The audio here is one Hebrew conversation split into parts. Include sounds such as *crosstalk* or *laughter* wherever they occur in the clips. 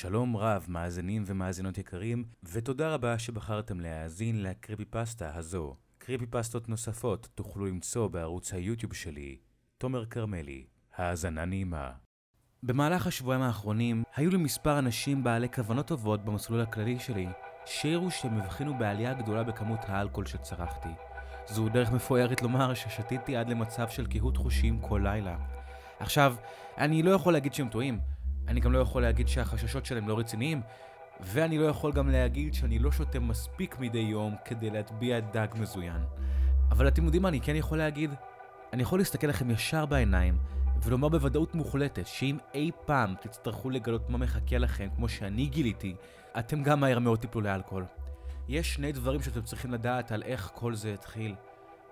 שלום רב, מאזינים ומאזינות יקרים, ותודה רבה שבחרתם להאזין לקריפי פסטה הזו. קריפי פסטות נוספות תוכלו למצוא בערוץ היוטיוב שלי, תומר כרמלי. האזנה נעימה. במהלך השבועיים האחרונים, היו לי מספר אנשים בעלי כוונות טובות במסלול הכללי שלי, שהראו שהם הבחינו בעלייה גדולה בכמות האלכוהול שצרכתי. זו דרך מפוארת לומר ששתיתי עד למצב של קהות חושים כל לילה. עכשיו, אני לא יכול להגיד שהם טועים, אני גם לא יכול להגיד שהחששות שלהם לא רציניים, ואני לא יכול גם להגיד שאני לא שותה מספיק מדי יום כדי להטביע דג מזוין. אבל אתם יודעים מה אני כן יכול להגיד? אני יכול להסתכל לכם ישר בעיניים ולומר בוודאות מוחלטת שאם אי פעם תצטרכו לגלות מה מחכה לכם כמו שאני גיליתי, אתם גם מהר מאוד תיפלו לאלכוהול. יש שני דברים שאתם צריכים לדעת על איך כל זה התחיל.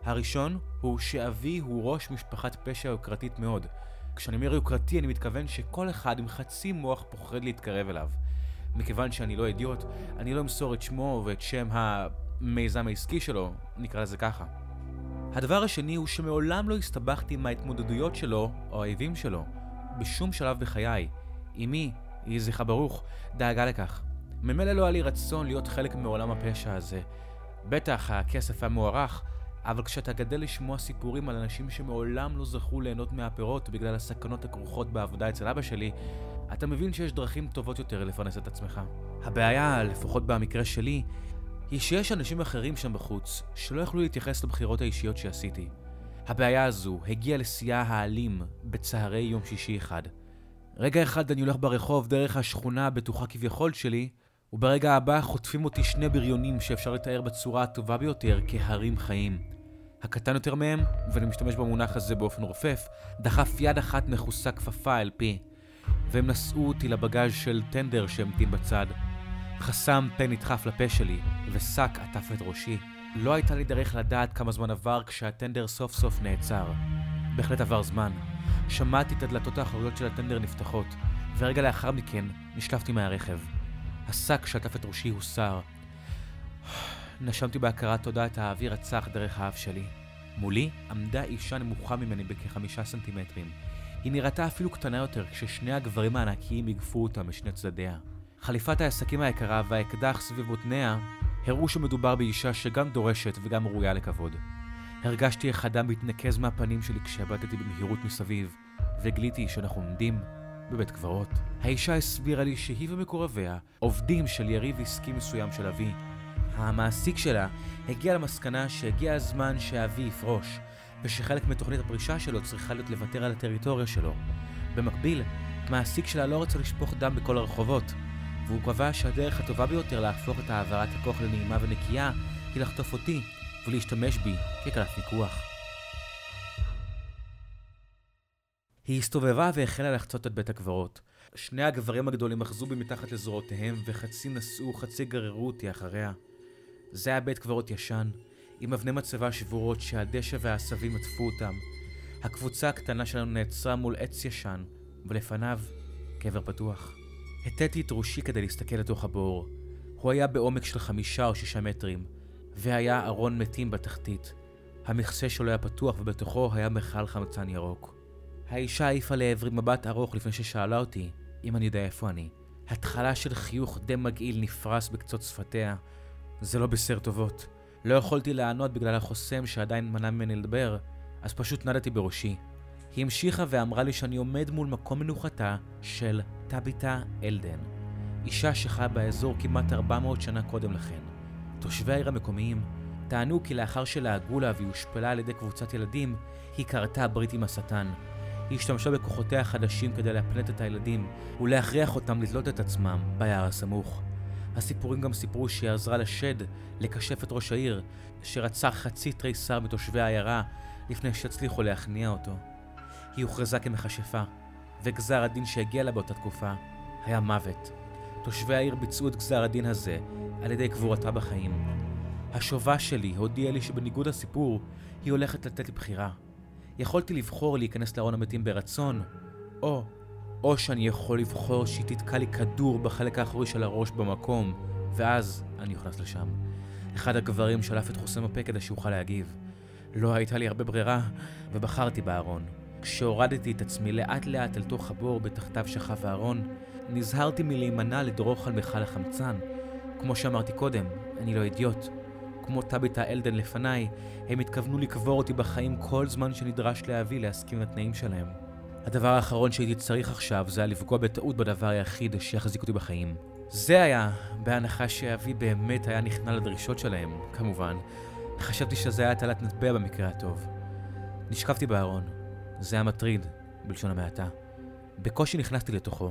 הראשון הוא שאבי הוא ראש משפחת פשע יוקרתית מאוד. כשאני אומר יוקרתי אני מתכוון שכל אחד עם חצי מוח פוחד להתקרב אליו. מכיוון שאני לא אידיוט, אני לא אמסור את שמו ואת שם המיזם העסקי שלו, נקרא לזה ככה. הדבר השני הוא שמעולם לא הסתבכתי עם ההתמודדויות שלו או האויבים שלו. בשום שלב בחיי. אמי, יהי זכרה ברוך, דאגה לכך. ממילא לא היה לי רצון להיות חלק מעולם הפשע הזה. בטח, הכסף היה מוערך, אבל כשאתה גדל לשמוע סיפורים על אנשים שמעולם לא זכו ליהנות מהפירות בגלל הסכנות הכרוכות בעבודה אצל אבא שלי, אתה מבין שיש דרכים טובות יותר לפרנס את עצמך. הבעיה, לפחות במקרה שלי, היא שיש אנשים אחרים שם בחוץ שלא יכלו להתייחס לבחירות האישיות שעשיתי. הבעיה הזו הגיעה לשיאה האלים בצהרי יום שישי אחד. רגע אחד אני הולך ברחוב דרך השכונה הבטוחה כביכול שלי, וברגע הבא חוטפים אותי שני בריונים שאפשר לתאר בצורה הטובה ביותר כהרים חיים. הקטן יותר מהם, ואני משתמש במונח הזה באופן רופף, דחף יד אחת מכוסה כפפה אל פי, והם נשאו אותי לבגאז' של טנדר שהמתין בצד. חסם פה נדחף לפה שלי, ושק עטף את ראשי. לא הייתה לי דרך לדעת כמה זמן עבר כשהטנדר סוף סוף נעצר. בהחלט עבר זמן. שמעתי את הדלתות האחוריות של הטנדר נפתחות, ורגע לאחר מכן נשלפתי מהרכב. השק שעטף את ראשי הוסר. נשמתי בהכרת תודה את האוויר הצח דרך האף שלי. מולי עמדה אישה נמוכה ממני בכחמישה סנטימטרים. היא נראתה אפילו קטנה יותר כששני הגברים הענקיים הגפו אותה משני צדדיה. חליפת העסקים היקרה והאקדח סביב בוטניה הראו שמדובר באישה שגם דורשת וגם ראויה לכבוד. הרגשתי איך הדם מתנקז מהפנים שלי כשהבטתי במהירות מסביב, וגיליתי שאנחנו עומדים בבית קברות. האישה הסבירה לי שהיא ומקורביה עובדים של יריב עסקי מסוים של אבי. המעסיק שלה הגיע למסקנה שהגיע הזמן שאבי יפרוש, ושחלק מתוכנית הפרישה שלו צריכה להיות לוותר על הטריטוריה שלו. במקביל, מעסיק שלה לא רצה לשפוך דם בכל הרחובות, והוא קבע שהדרך הטובה ביותר להפוך את העברת הכוח לנעימה ונקייה היא לחטוף אותי ולהשתמש בי כקלף מיקוח. היא הסתובבה והחלה לחצות את בית הקברות. שני הגברים הגדולים אחזו בי מתחת לזרועותיהם וחצי נשאו, חצי גררו אותי אחריה. זה היה בית קברות ישן, עם אבני מצבה שבורות שהדשא והעשבים עטפו אותם. הקבוצה הקטנה שלנו נעצרה מול עץ ישן, ולפניו קבר פתוח. הטיתי את ראשי כדי להסתכל לתוך הבור. הוא היה בעומק של חמישה או שישה מטרים, והיה ארון מתים בתחתית. המכסה שלו היה פתוח ובתוכו היה מכל חמצן ירוק. האישה העיפה לעברי מבט ארוך לפני ששאלה אותי אם אני יודע איפה אני. התחלה של חיוך די מגעיל נפרס בקצות שפתיה. זה לא בסר טובות. לא יכולתי לענות בגלל החוסם שעדיין מנע ממני לדבר, אז פשוט נדתי בראשי. היא המשיכה ואמרה לי שאני עומד מול מקום מנוחתה של טביטה אלדן, אישה שחיה באזור כמעט 400 שנה קודם לכן. תושבי העיר המקומיים טענו כי לאחר שלעגו לה והיא הושפלה על ידי קבוצת ילדים, היא כרתה ברית עם השטן. היא השתמשה בכוחותיה החדשים כדי להפנט את הילדים ולהכריח אותם לתלות את עצמם ביער הסמוך. הסיפורים גם סיפרו שהיא עזרה לשד לקשף את ראש העיר, שרצח חצי תריסר מתושבי העיירה לפני שהצליחו להכניע אותו. היא הוכרזה כמכשפה, וגזר הדין שהגיע לה באותה תקופה היה מוות. תושבי העיר ביצעו את גזר הדין הזה על ידי קבורתה בחיים. השובה שלי הודיעה לי שבניגוד לסיפור, היא הולכת לתת לי בחירה. יכולתי לבחור להיכנס לארון המתים ברצון, או, או שאני יכול לבחור שהיא תתקע לי כדור בחלק האחורי של הראש במקום, ואז אני אוכנס לשם. אחד הגברים שלף את חוסם הפה כדי שאוכל להגיב. לא הייתה לי הרבה ברירה, ובחרתי בארון. כשהורדתי את עצמי לאט לאט אל תוך הבור בתחתיו שכב הארון, נזהרתי מלהימנע לדרוך על מכל החמצן. כמו שאמרתי קודם, אני לא אידיוט. כמו טאביטה אלדן לפניי, הם התכוונו לקבור אותי בחיים כל זמן שנדרש להביא להסכים לתנאים שלהם. הדבר האחרון שהייתי צריך עכשיו זה היה לפגוע בטעות בדבר היחיד שיחזיק אותי בחיים. זה היה, בהנחה שאבי באמת היה נכנע לדרישות שלהם, כמובן. חשבתי שזה היה הטלת מטבע במקרה הטוב. נשכבתי בארון. זה היה מטריד, בלשון המעטה. בקושי נכנסתי לתוכו.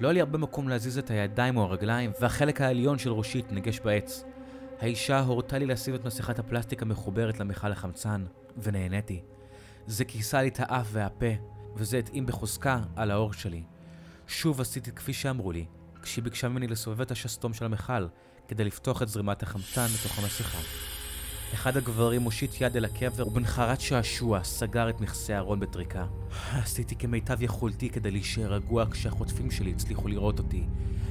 לא היה לי הרבה מקום להזיז את הידיים או הרגליים, והחלק העליון של ראשי התנגש בעץ. האישה הורתה לי לשים את מסכת הפלסטיק המחוברת למכל החמצן, ונהניתי. זה כיסה לי את האף והפה, וזה התאים בחוזקה על האור שלי. שוב עשיתי כפי שאמרו לי, כשהיא ביקשה ממני לסובב את השסתום של המכל, כדי לפתוח את זרימת החמצן לתוך המסכה. אחד הגברים מושיט יד אל הקבר, ובנחרת שעשוע סגר את מכסה הארון בטריקה. עשיתי כמיטב יכולתי כדי להישאר רגוע כשהחוטפים שלי הצליחו לראות אותי.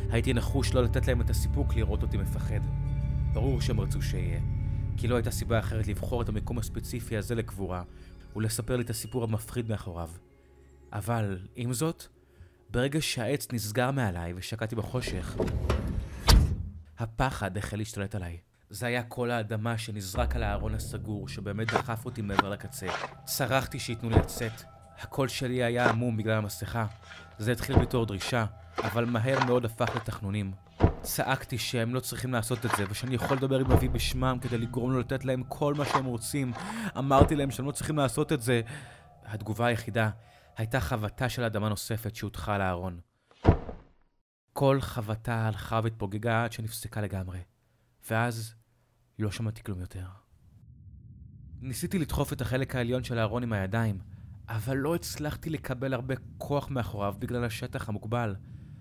הייתי נחוש לא לתת להם את הסיפוק לראות אותי מפחד. ברור שהם רצו שאהיה, כי לא הייתה סיבה אחרת לבחור את המקום הספציפי הזה לקבורה, ולספר לי את הסיפור המפחיד מאחוריו. אבל, עם זאת, ברגע שהעץ נסגר מעליי ושקעתי בחושך, הפחד החל להשתלט עליי. זה היה כל האדמה שנזרק על הארון הסגור, שבאמת דחף אותי מעבר לקצה. צרחתי שייתנו לי לצאת. הקול שלי היה עמום בגלל המסכה. זה התחיל בתור דרישה, אבל מהר מאוד הפך לתחנונים. צעקתי שהם לא צריכים לעשות את זה, ושאני יכול לדבר עם אבי בשמם כדי לגרום לו לתת להם כל מה שהם רוצים. אמרתי להם שהם לא צריכים לעשות את זה. התגובה היחידה הייתה חבטה של אדמה נוספת שהוטחה על הארון. כל חבטה הלכה והתפוגגה עד שנפסקה לגמרי. ואז לא שמעתי כלום יותר. ניסיתי לדחוף את החלק העליון של הארון עם הידיים, אבל לא הצלחתי לקבל הרבה כוח מאחוריו בגלל השטח המוגבל.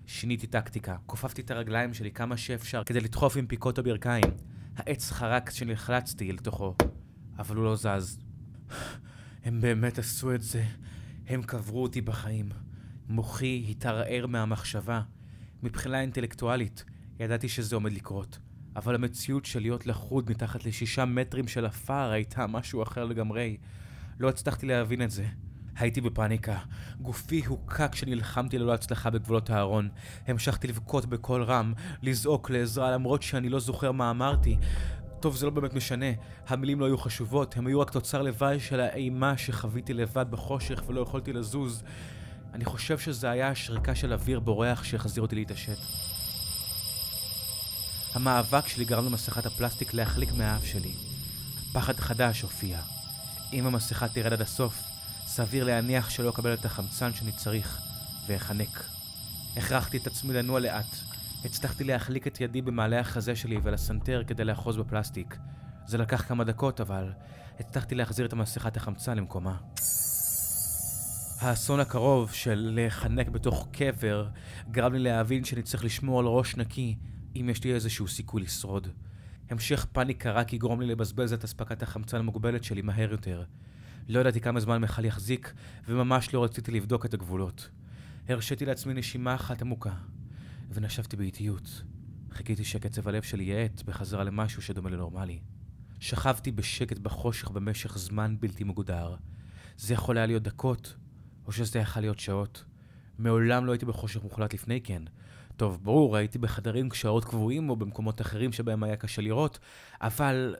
שיניתי טקטיקה, כופפתי את הרגליים שלי כמה שאפשר כדי לדחוף עם פיקות הברכיים. העץ חרק כשנחלצתי לתוכו, אבל הוא לא זז. הם באמת עשו את זה. הם קברו אותי בחיים. מוחי התערער מהמחשבה. מבחינה אינטלקטואלית, ידעתי שזה עומד לקרות. אבל המציאות של להיות לחוד מתחת לשישה מטרים של עפר הייתה משהו אחר לגמרי. לא הצלחתי להבין את זה. הייתי בפאניקה. גופי הוקע כשנלחמתי ללא הצלחה בגבולות הארון. המשכתי לבכות בקול רם, לזעוק לעזרה למרות שאני לא זוכר מה אמרתי. טוב, זה לא באמת משנה. המילים לא היו חשובות, הם היו רק תוצר לוואי של האימה שחוויתי לבד בחושך ולא יכולתי לזוז. אני חושב שזה היה השריקה של אוויר בורח שהחזיר אותי להתעשת. המאבק שלי גרם למסכת הפלסטיק להחליק מהאף שלי. פחד חדש הופיע. אם המסכה תרד עד הסוף, סביר להניח שלא אקבל את החמצן שאני צריך, ואחנק. הכרחתי את עצמי לנוע לאט. הצלחתי להחליק את ידי במעלה החזה שלי ולסנטר כדי לאחוז בפלסטיק. זה לקח כמה דקות, אבל הצלחתי להחזיר את המסכת החמצן למקומה. האסון הקרוב של להיחנק בתוך קבר גרם לי להבין שאני צריך לשמור על ראש נקי אם יש לי איזשהו סיכוי לשרוד. המשך פאניקה רק יגרום לי לבזבז את אספקת החמצן המוגבלת שלי מהר יותר. לא ידעתי כמה זמן מכל יחזיק, וממש לא רציתי לבדוק את הגבולות. הרשיתי לעצמי נשימה אחת עמוקה, ונשבתי באיטיות. חיכיתי שקצב הלב שלי יעט בחזרה למשהו שדומה לנורמלי. שכבתי בשקט בחושך במשך זמן בלתי מגודר. זה יכול היה להיות דקות, או שזה יכול להיות שעות. מעולם לא הייתי בחושך מוחלט לפני כן, טוב, ברור, הייתי בחדרים קשרות קבועים או במקומות אחרים שבהם היה קשה לראות, אבל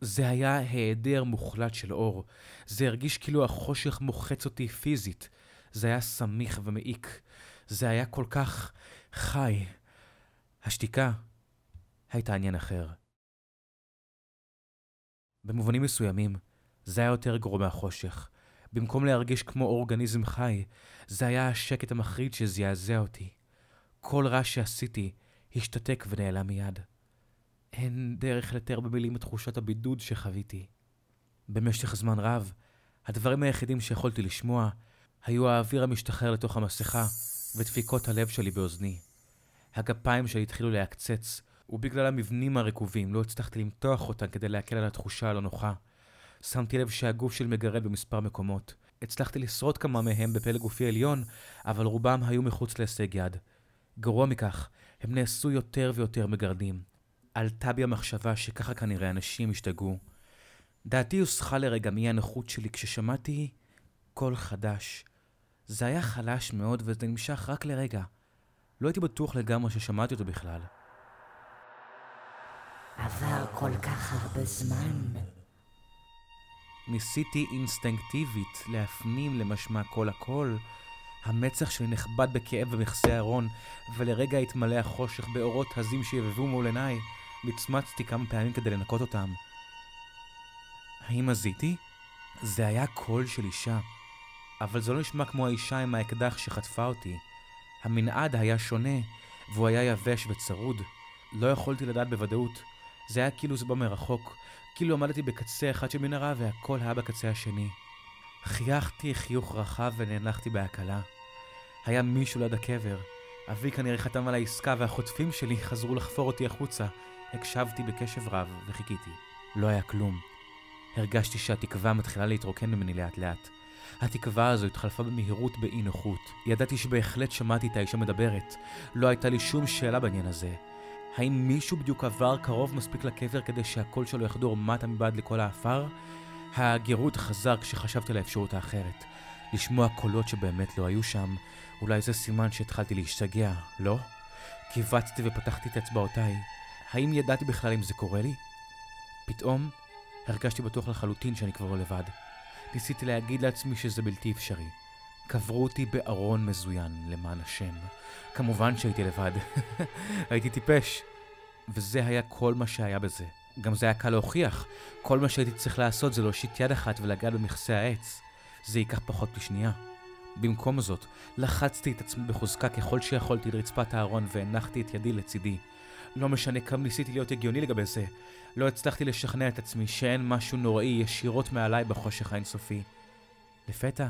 זה היה היעדר מוחלט של אור. זה הרגיש כאילו החושך מוחץ אותי פיזית. זה היה סמיך ומעיק. זה היה כל כך חי. השתיקה הייתה עניין אחר. במובנים מסוימים, זה היה יותר גרוע מהחושך. במקום להרגיש כמו אורגניזם חי, זה היה השקט המחריד שזעזע אותי. כל רע שעשיתי השתתק ונעלם מיד. אין דרך לתאר במילים את תחושת הבידוד שחוויתי. במשך זמן רב, הדברים היחידים שיכולתי לשמוע היו האוויר המשתחרר לתוך המסכה ודפיקות הלב שלי באוזני. הגפיים שלי התחילו להקצץ, ובגלל המבנים הרקובים לא הצלחתי למתוח אותם כדי להקל על התחושה הלא נוחה. שמתי לב שהגוף שלי מגרד במספר מקומות. הצלחתי לשרוד כמה מהם בפלג גופי עליון, אבל רובם היו מחוץ להישג יד. גרוע מכך, הם נעשו יותר ויותר מגרדים. עלתה בי המחשבה שככה כנראה אנשים השתגעו. דעתי הוסחה לרגע מאי הנוחות שלי כששמעתי קול חדש. זה היה חלש מאוד וזה נמשך רק לרגע. לא הייתי בטוח לגמרי ששמעתי אותו בכלל. עבר כל כך הרבה זמן. ניסיתי אינסטינקטיבית להפנים למשמע כל הכל. המצח שלי נחבט בכאב במכסה הארון, ולרגע התמלא החושך באורות הזים שיבבו מול עיניי. מצמצתי כמה פעמים כדי לנקות אותם. האם הזיתי? זה היה קול של אישה, אבל זה לא נשמע כמו האישה עם האקדח שחטפה אותי. המנעד היה שונה, והוא היה יבש וצרוד. לא יכולתי לדעת בוודאות. זה היה כאילו זה בא מרחוק, כאילו עמדתי בקצה אחד של מנהרה והכל היה בקצה השני. חייכתי חיוך רחב ונאנחתי בהקלה. היה מישהו ליד הקבר. אבי כנראה חתם על העסקה והחוטפים שלי חזרו לחפור אותי החוצה. הקשבתי בקשב רב וחיכיתי. לא היה כלום. הרגשתי שהתקווה מתחילה להתרוקן ממני לאט לאט. התקווה הזו התחלפה במהירות באי נוחות. ידעתי שבהחלט שמעתי את האישה מדברת. לא הייתה לי שום שאלה בעניין הזה. האם מישהו בדיוק עבר קרוב מספיק לקבר כדי שהקול שלו יחדור מטה מבעד לכל האפר? הגירות חזר כשחשבתי על האפשרות האחרת. לשמוע קולות שבאמת לא היו שם, אולי זה סימן שהתחלתי להשתגע, לא? קיבצתי ופתחתי את אצבעותיי. האם ידעתי בכלל אם זה קורה לי? פתאום הרגשתי בטוח לחלוטין שאני כבר לא לבד. ניסיתי להגיד לעצמי שזה בלתי אפשרי. קברו אותי בארון מזוין, למען השם. כמובן שהייתי לבד. *laughs* הייתי טיפש. וזה היה כל מה שהיה בזה. גם זה היה קל להוכיח. כל מה שהייתי צריך לעשות זה להושיט יד אחת ולגעת במכסה העץ. זה ייקח פחות משנייה. במקום זאת, לחצתי את עצמי בחוזקה ככל שיכולתי לרצפת הארון והנחתי את ידי לצידי. לא משנה כמה ניסיתי להיות הגיוני לגבי זה, לא הצלחתי לשכנע את עצמי שאין משהו נוראי ישירות מעליי בחושך האינסופי. לפתע,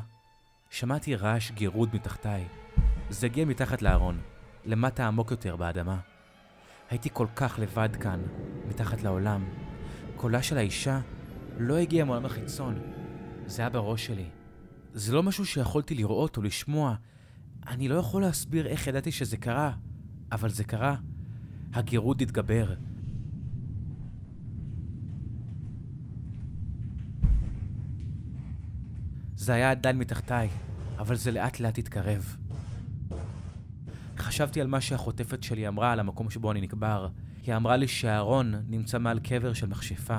שמעתי רעש גירוד מתחתיי. זה הגיע מתחת לארון, למטה עמוק יותר באדמה. הייתי כל כך לבד כאן, מתחת לעולם. קולה של האישה לא הגיע מעולם החיצון, זה היה בראש שלי. זה לא משהו שיכולתי לראות או לשמוע. אני לא יכול להסביר איך ידעתי שזה קרה, אבל זה קרה. הגירוד התגבר. זה היה עדיין מתחתיי, אבל זה לאט לאט התקרב. חשבתי על מה שהחוטפת שלי אמרה על המקום שבו אני נקבר. היא אמרה לי שהארון נמצא מעל קבר של מכשפה.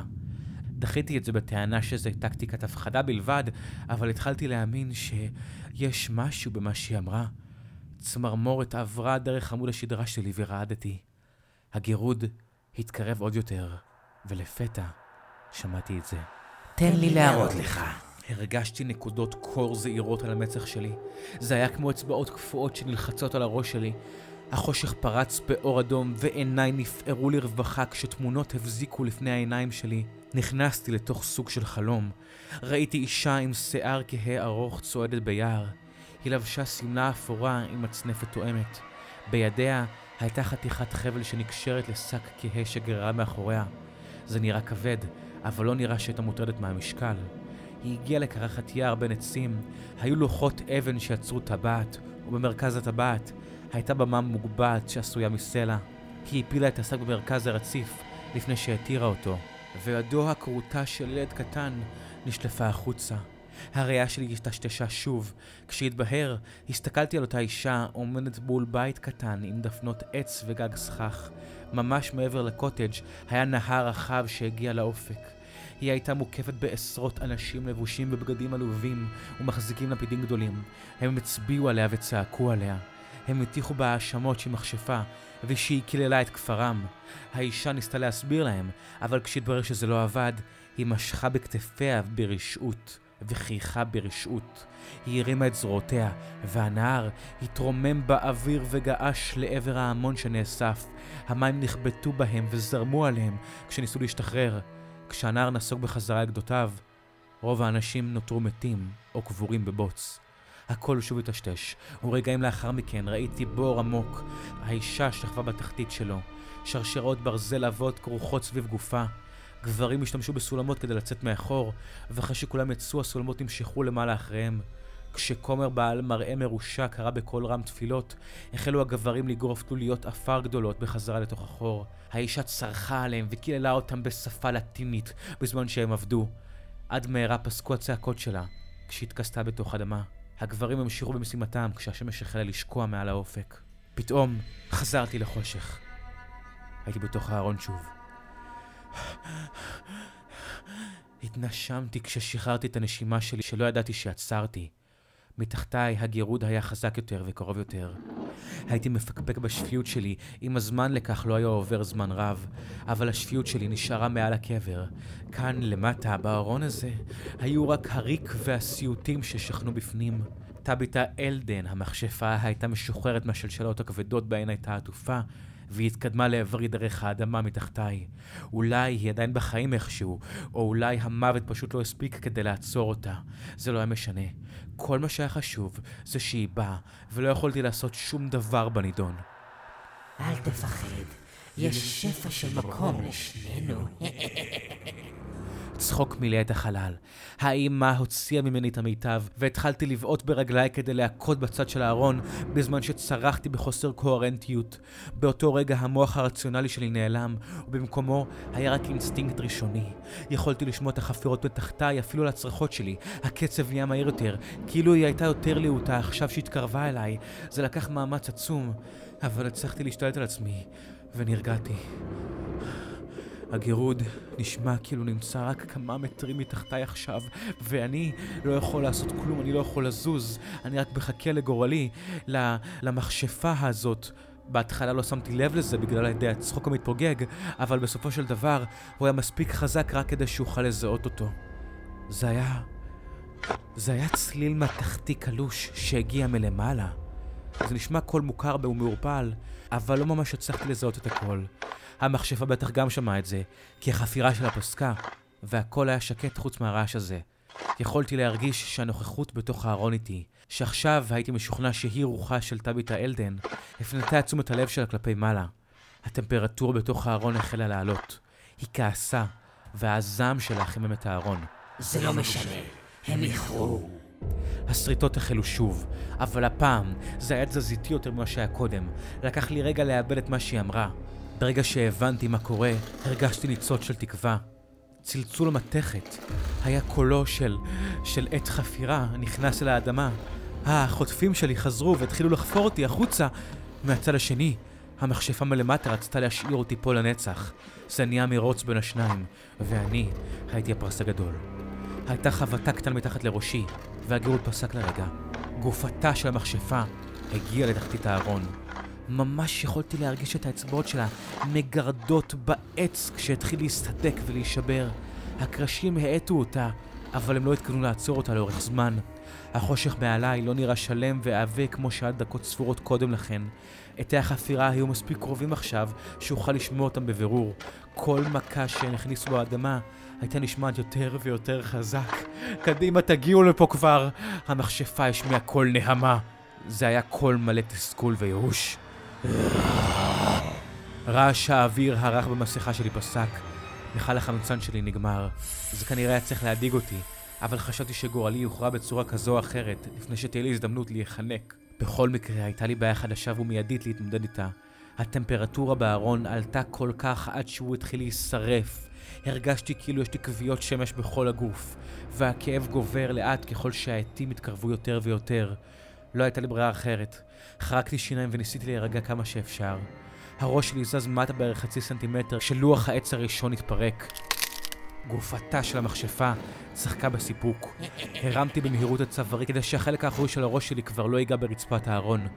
דחיתי את זה בטענה שזה טקטיקת הפחדה בלבד, אבל התחלתי להאמין שיש משהו במה שהיא אמרה. צמרמורת עברה דרך עמוד השדרה שלי ורעדתי. הגירוד התקרב עוד יותר, ולפתע שמעתי את זה. תן לי להראות לך. הרגשתי נקודות קור זעירות על המצח שלי. זה היה כמו אצבעות קפואות שנלחצות על הראש שלי. החושך פרץ באור אדום ועיניי נפערו לרווחה כשתמונות הבזיקו לפני העיניים שלי. נכנסתי לתוך סוג של חלום. ראיתי אישה עם שיער כהה ארוך צועדת ביער. היא לבשה שמלה אפורה עם מצנפת תואמת. בידיה הייתה חתיכת חבל שנקשרת לשק כהה שגררה מאחוריה. זה נראה כבד, אבל לא נראה שהייתה מוטרדת מהמשקל. היא הגיעה לקרחת יער בין עצים, היו לוחות אבן שיצרו טבעת, ובמרכז הטבעת הייתה במה מוגבעת שעשויה מסלע. היא הפילה את השק במרכז הרציף לפני שהתירה אותו, וידו הכרותה של ילד קטן נשלפה החוצה. הראייה שלי השתשתשה שוב. כשהתבהר, הסתכלתי על אותה אישה עומדת מול בית קטן עם דפנות עץ וגג סכך. ממש מעבר לקוטג' היה נהר רחב שהגיע לאופק. היא הייתה מוקפת בעשרות אנשים לבושים בבגדים עלובים ומחזיקים לפידים גדולים. הם הצביעו עליה וצעקו עליה. הם הטיחו בה האשמות שהיא מכשפה, ושהיא קיללה את כפרם. האישה ניסתה להסביר להם, אבל כשהתברר שזה לא עבד, היא משכה בכתפיה ברשעות, וחייכה ברשעות. היא הרימה את זרועותיה, והנהר התרומם באוויר וגעש לעבר ההמון שנאסף. המים נכבטו בהם וזרמו עליהם כשניסו להשתחרר. כשהנער נסוג בחזרה על גדותיו, רוב האנשים נותרו מתים או קבורים בבוץ. הכל שוב התשתש, ורגעים לאחר מכן ראיתי בור עמוק. האישה שכבה בתחתית שלו, שרשרות ברזל עבות כרוכות סביב גופה. גברים השתמשו בסולמות כדי לצאת מאחור, ואחרי שכולם יצאו הסולמות נמשכו למעלה אחריהם. כשכומר בעל מראה מרושע קרא בקול רם תפילות, החלו הגברים לגרוף תלוליות עפר גדולות בחזרה לתוך החור. האישה צרחה עליהם וקיללה אותם בשפה לטינית בזמן שהם עבדו. עד מהרה פסקו הצעקות שלה, כשהתכסתה בתוך אדמה. הגברים המשיכו במשימתם כשהשמש החלה לשקוע מעל האופק. פתאום חזרתי לחושך. הייתי בתוך הארון שוב. התנשמתי כששחררתי את הנשימה שלי שלא ידעתי שעצרתי. מתחתיי הגירוד היה חזק יותר וקרוב יותר. הייתי מפקפק בשפיות שלי, אם הזמן לכך לא היה עובר זמן רב, אבל השפיות שלי נשארה מעל הקבר. כאן, למטה, בארון הזה, היו רק הריק והסיוטים ששכנו בפנים. טביתה אלדן, המכשפה, הייתה משוחררת מהשלשלות הכבדות בהן הייתה עטופה, והיא התקדמה לעברי דרך האדמה מתחתיי. אולי היא עדיין בחיים איכשהו, או אולי המוות פשוט לא הספיק כדי לעצור אותה. זה לא היה משנה. כל מה שהיה חשוב זה שהיא באה, ולא יכולתי לעשות שום דבר בנידון. אל תפחד, יש שפע של מקום לשנינו. *laughs* צחוק מילא את החלל. האימה הוציאה ממני את המיטב, והתחלתי לבעוט ברגליי כדי להכות בצד של הארון, בזמן שצרחתי בחוסר קוהרנטיות. באותו רגע המוח הרציונלי שלי נעלם, ובמקומו היה רק אינסטינקט ראשוני. יכולתי לשמוע את החפירות מתחתיי, אפילו על הצרחות שלי. הקצב נהיה מהיר יותר, כאילו היא הייתה יותר להוטה עכשיו שהתקרבה אליי. זה לקח מאמץ עצום, אבל הצלחתי להשתלט על עצמי, ונרגעתי. הגירוד נשמע כאילו נמצא רק כמה מטרים מתחתיי עכשיו, ואני לא יכול לעשות כלום, אני לא יכול לזוז, אני רק מחכה לגורלי, למכשפה הזאת. בהתחלה לא שמתי לב לזה בגלל ידי הצחוק המתפוגג, אבל בסופו של דבר הוא היה מספיק חזק רק כדי שאוכל לזהות אותו. זה היה... זה היה צליל מתכתי קלוש שהגיע מלמעלה. זה נשמע קול מוכר ומעורפל, אבל לא ממש הצלחתי לזהות את הקול. המכשפה בטח גם שמעה את זה, כי החפירה שלה פסקה, והכל היה שקט חוץ מהרעש הזה. יכולתי להרגיש שהנוכחות בתוך הארון איתי, שעכשיו הייתי משוכנע שהיא רוחה של טביתה אלדן, הפנתה את תשומת הלב שלה כלפי מעלה. הטמפרטורה בתוך הארון החלה לעלות. היא כעסה, והזעם שלה חימם את הארון. זה לא משנה, הם איחרו. השריטות החלו שוב, אבל הפעם זה היה תזזיתי יותר ממה שהיה קודם. לקח לי רגע לאבד את מה שהיא אמרה. ברגע שהבנתי מה קורה, הרגשתי ניצוץ של תקווה. צלצול המתכת היה קולו של... של עת חפירה נכנס אל האדמה. החוטפים שלי חזרו והתחילו לחפור אותי החוצה. מהצד השני, המכשפה מלמטה רצתה להשאיר אותי פה לנצח. זה נהיה מרוץ בין השניים, ואני הייתי הפרס הגדול. הייתה חבטה קטנה מתחת לראשי, והגירות פסק לרגע. גופתה של המכשפה הגיעה לתחתית הארון. ממש יכולתי להרגיש את האצבעות שלה מגרדות בעץ כשהתחיל להסתדק ולהישבר. הקרשים האטו אותה, אבל הם לא התכוונו לעצור אותה לאורך זמן. החושך מעליי לא נראה שלם ועבה כמו שהיה דקות ספורות קודם לכן. עטי החפירה היו מספיק קרובים עכשיו שאוכל לשמוע אותם בבירור. כל מכה שהן הכניסו באדמה הייתה נשמעת יותר ויותר חזק. קדימה, תגיעו לפה כבר! המכשפה השמיעה קול נהמה. זה היה קול מלא תסכול וייאוש. רעש האוויר הרך במסכה שלי פסק, מכל החמצן שלי נגמר. זה כנראה היה צריך להדאיג אותי, אבל חשבתי שגורלי יוכרע בצורה כזו או אחרת, לפני שתהיה לי הזדמנות להיחנק. בכל מקרה, הייתה לי בעיה חדשה ומיידית להתמודד איתה. הטמפרטורה בארון עלתה כל כך עד שהוא התחיל להישרף. הרגשתי כאילו יש לי כוויות שמש בכל הגוף, והכאב גובר לאט ככל שהעטים התקרבו יותר ויותר. לא הייתה לי ברירה אחרת. חרקתי שיניים וניסיתי להירגע כמה שאפשר. הראש שלי זז מטה בערך חצי סנטימטר כשלוח העץ הראשון התפרק. גופתה של המכשפה צחקה בסיפוק. הרמתי במהירות את צווארי כדי שהחלק האחורי של הראש שלי כבר לא ייגע ברצפת הארון.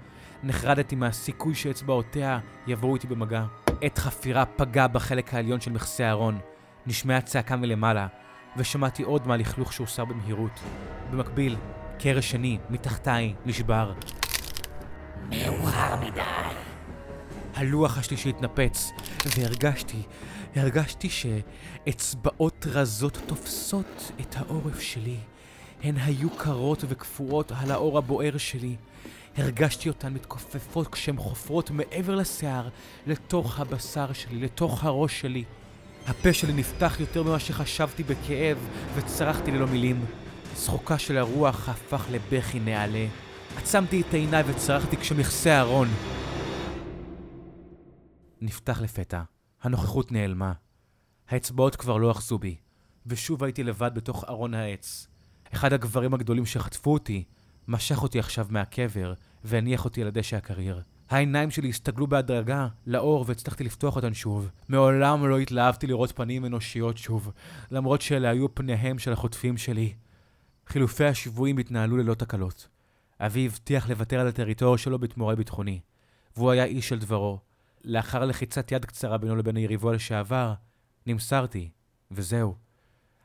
נחרדתי מהסיכוי שאצבעותיה יבואו איתי במגע. עת חפירה פגע בחלק העליון של מכסה הארון. נשמעה צעקה מלמעלה, ושמעתי עוד מהלכלוך שהוסר במהירות. במקביל, קרש שני, מתחתיי, נשבר. מאוחר מדי. הלוח השלישי התנפץ, והרגשתי, הרגשתי שאצבעות רזות תופסות את העורף שלי. הן היו קרות וקפואות על האור הבוער שלי. הרגשתי אותן מתכופפות כשהן חופרות מעבר לשיער, לתוך הבשר שלי, לתוך הראש שלי. הפה שלי נפתח יותר ממה שחשבתי בכאב, וצרחתי ללא מילים. צחוקה של הרוח הפך לבכי נעלה. עצמתי את עיניי וצרחתי כשמכסה הארון. נפתח לפתע. הנוכחות נעלמה. האצבעות כבר לא אחזו בי, ושוב הייתי לבד בתוך ארון העץ. אחד הגברים הגדולים שחטפו אותי, משך אותי עכשיו מהקבר, והניח אותי על הדשא הקריר. העיניים שלי הסתגלו בהדרגה לאור והצלחתי לפתוח אותן שוב. מעולם לא התלהבתי לראות פנים אנושיות שוב, למרות שאלה היו פניהם של החוטפים שלי. חילופי השבויים התנהלו ללא תקלות. אבי הבטיח לוותר על הטריטוריה שלו בתמורה ביטחוני, והוא היה איש של דברו. לאחר לחיצת יד קצרה בינו לבין יריבו לשעבר, נמסרתי, וזהו.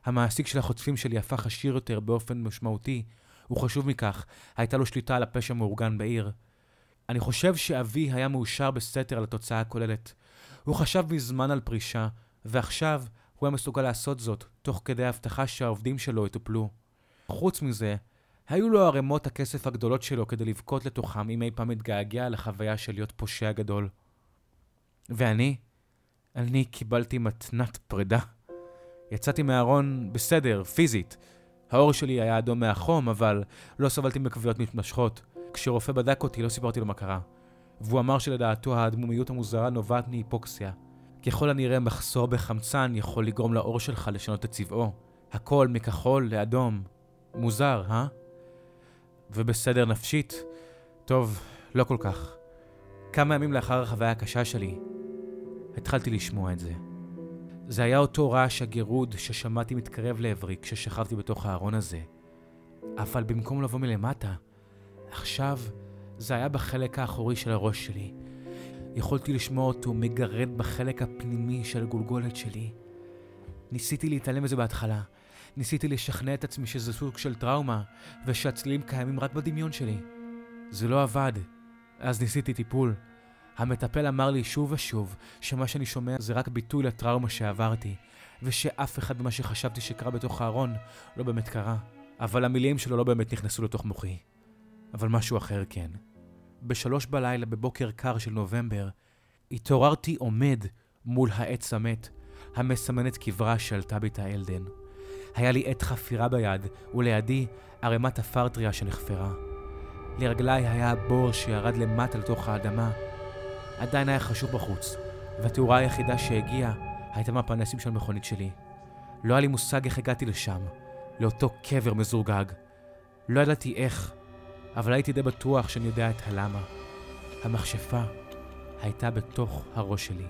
המעסיק של החוטפים שלי הפך עשיר יותר באופן משמעותי, וחשוב מכך, הייתה לו שליטה על הפשע המאורגן בעיר. אני חושב שאבי היה מאושר בסתר על התוצאה הכוללת. הוא חשב מזמן על פרישה, ועכשיו הוא היה מסוגל לעשות זאת, תוך כדי הבטחה שהעובדים שלו יטופלו. חוץ מזה, היו לו ערימות הכסף הגדולות שלו כדי לבכות לתוכם אם אי פעם התגעגע לחוויה של להיות פושע גדול. ואני, אני קיבלתי מתנת פרידה. יצאתי מהארון בסדר, פיזית. העור שלי היה אדום מהחום, אבל לא סבלתי מכוויות מתמשכות. כשרופא בדק אותי, לא סיפרתי לו מה קרה. והוא אמר שלדעתו האדמומיות המוזרה נובעת מהיפוקסיה. ככל הנראה מחסור בחמצן יכול לגרום לעור שלך לשנות את צבעו. הכל מכחול לאדום. מוזר, אה? ובסדר נפשית? טוב, לא כל כך. כמה ימים לאחר החוויה הקשה שלי, התחלתי לשמוע את זה. זה היה אותו רעש הגירוד ששמעתי מתקרב לעברי כששכבתי בתוך הארון הזה. אבל במקום לבוא מלמטה, עכשיו זה היה בחלק האחורי של הראש שלי. יכולתי לשמוע אותו מגרד בחלק הפנימי של הגולגולת שלי. ניסיתי להתעלם מזה בהתחלה. ניסיתי לשכנע את עצמי שזה סוג של טראומה, ושהצלילים קיימים רק בדמיון שלי. זה לא עבד. אז ניסיתי טיפול. המטפל אמר לי שוב ושוב שמה שאני שומע זה רק ביטוי לטראומה שעברתי, ושאף אחד ממה שחשבתי שקרה בתוך הארון לא באמת קרה. אבל המילים שלו לא באמת נכנסו לתוך מוחי. אבל משהו אחר כן. בשלוש בלילה בבוקר קר של נובמבר, התעוררתי עומד מול העץ המת, המסמן את קברה של טביתה אלדן. היה לי עת חפירה ביד, ולידי ערימת הפרטריה שנחפרה. לרגליי היה הבור שירד למטה לתוך האדמה. עדיין היה חשוב בחוץ, והתאורה היחידה שהגיעה הייתה מהפנסים של המכונית שלי. לא היה לי מושג איך הגעתי לשם, לאותו קבר מזורגג. לא ידעתי איך, אבל הייתי די בטוח שאני יודע את הלמה. המכשפה הייתה בתוך הראש שלי.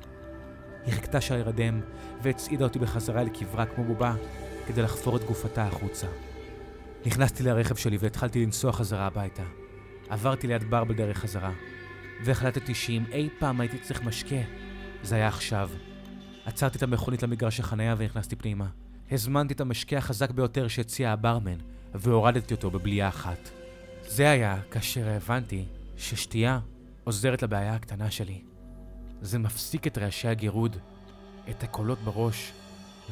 היא חיכתה שירדם והצעידה אותי בחזרה אל קברה כמו בובה כדי לחפור את גופתה החוצה. נכנסתי לרכב שלי והתחלתי לנסוע חזרה הביתה. עברתי ליד בר בדרך חזרה, והחלטתי שאם אי פעם הייתי צריך משקה, זה היה עכשיו. עצרתי את המכונית למגרש החניה ונכנסתי פנימה. הזמנתי את המשקה החזק ביותר שהציע הברמן, והורדתי אותו בבליעה אחת. זה היה כאשר הבנתי ששתייה עוזרת לבעיה הקטנה שלי. זה מפסיק את רעשי הגירוד, את הקולות בראש,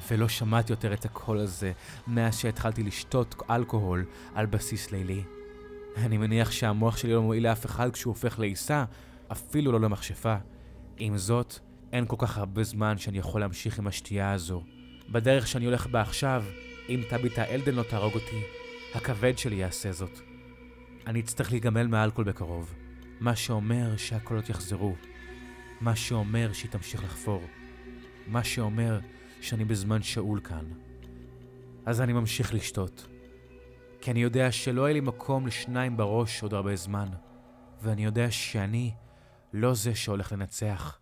ולא שמעתי יותר את הקול הזה מאז שהתחלתי לשתות אלכוהול על בסיס לילי. אני מניח שהמוח שלי לא מועיל לאף אחד כשהוא הופך לעיסה, אפילו לא למכשפה. עם זאת, אין כל כך הרבה זמן שאני יכול להמשיך עם השתייה הזו. בדרך שאני הולך בה עכשיו, אם טביתה אלדן לא תהרוג אותי, הכבד שלי יעשה זאת. אני אצטרך להיגמל מהאלכוהול בקרוב, מה שאומר שהקולות יחזרו. מה שאומר שהיא תמשיך לחפור. מה שאומר שאני בזמן שאול כאן. אז אני ממשיך לשתות. כי אני יודע שלא יהיה לי מקום לשניים בראש עוד הרבה זמן, ואני יודע שאני לא זה שהולך לנצח.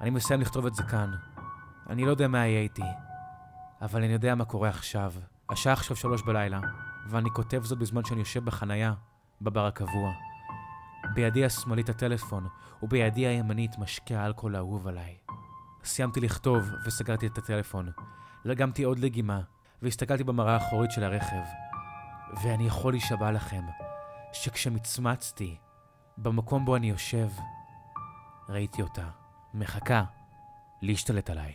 אני מסיים לכתוב את זה כאן. אני לא יודע מה יהיה איתי, אבל אני יודע מה קורה עכשיו. השעה עכשיו שלוש בלילה, ואני כותב זאת בזמן שאני יושב בחנייה, בבר הקבוע. בידי השמאלית הטלפון, ובידי הימנית משקה האלכוהול האהוב עליי. סיימתי לכתוב וסגרתי את הטלפון. לגמתי עוד לגימה, והסתכלתי במראה האחורית של הרכב. ואני יכול להישבע לכם, שכשמצמצתי, במקום בו אני יושב, ראיתי אותה, מחכה להשתלט עליי.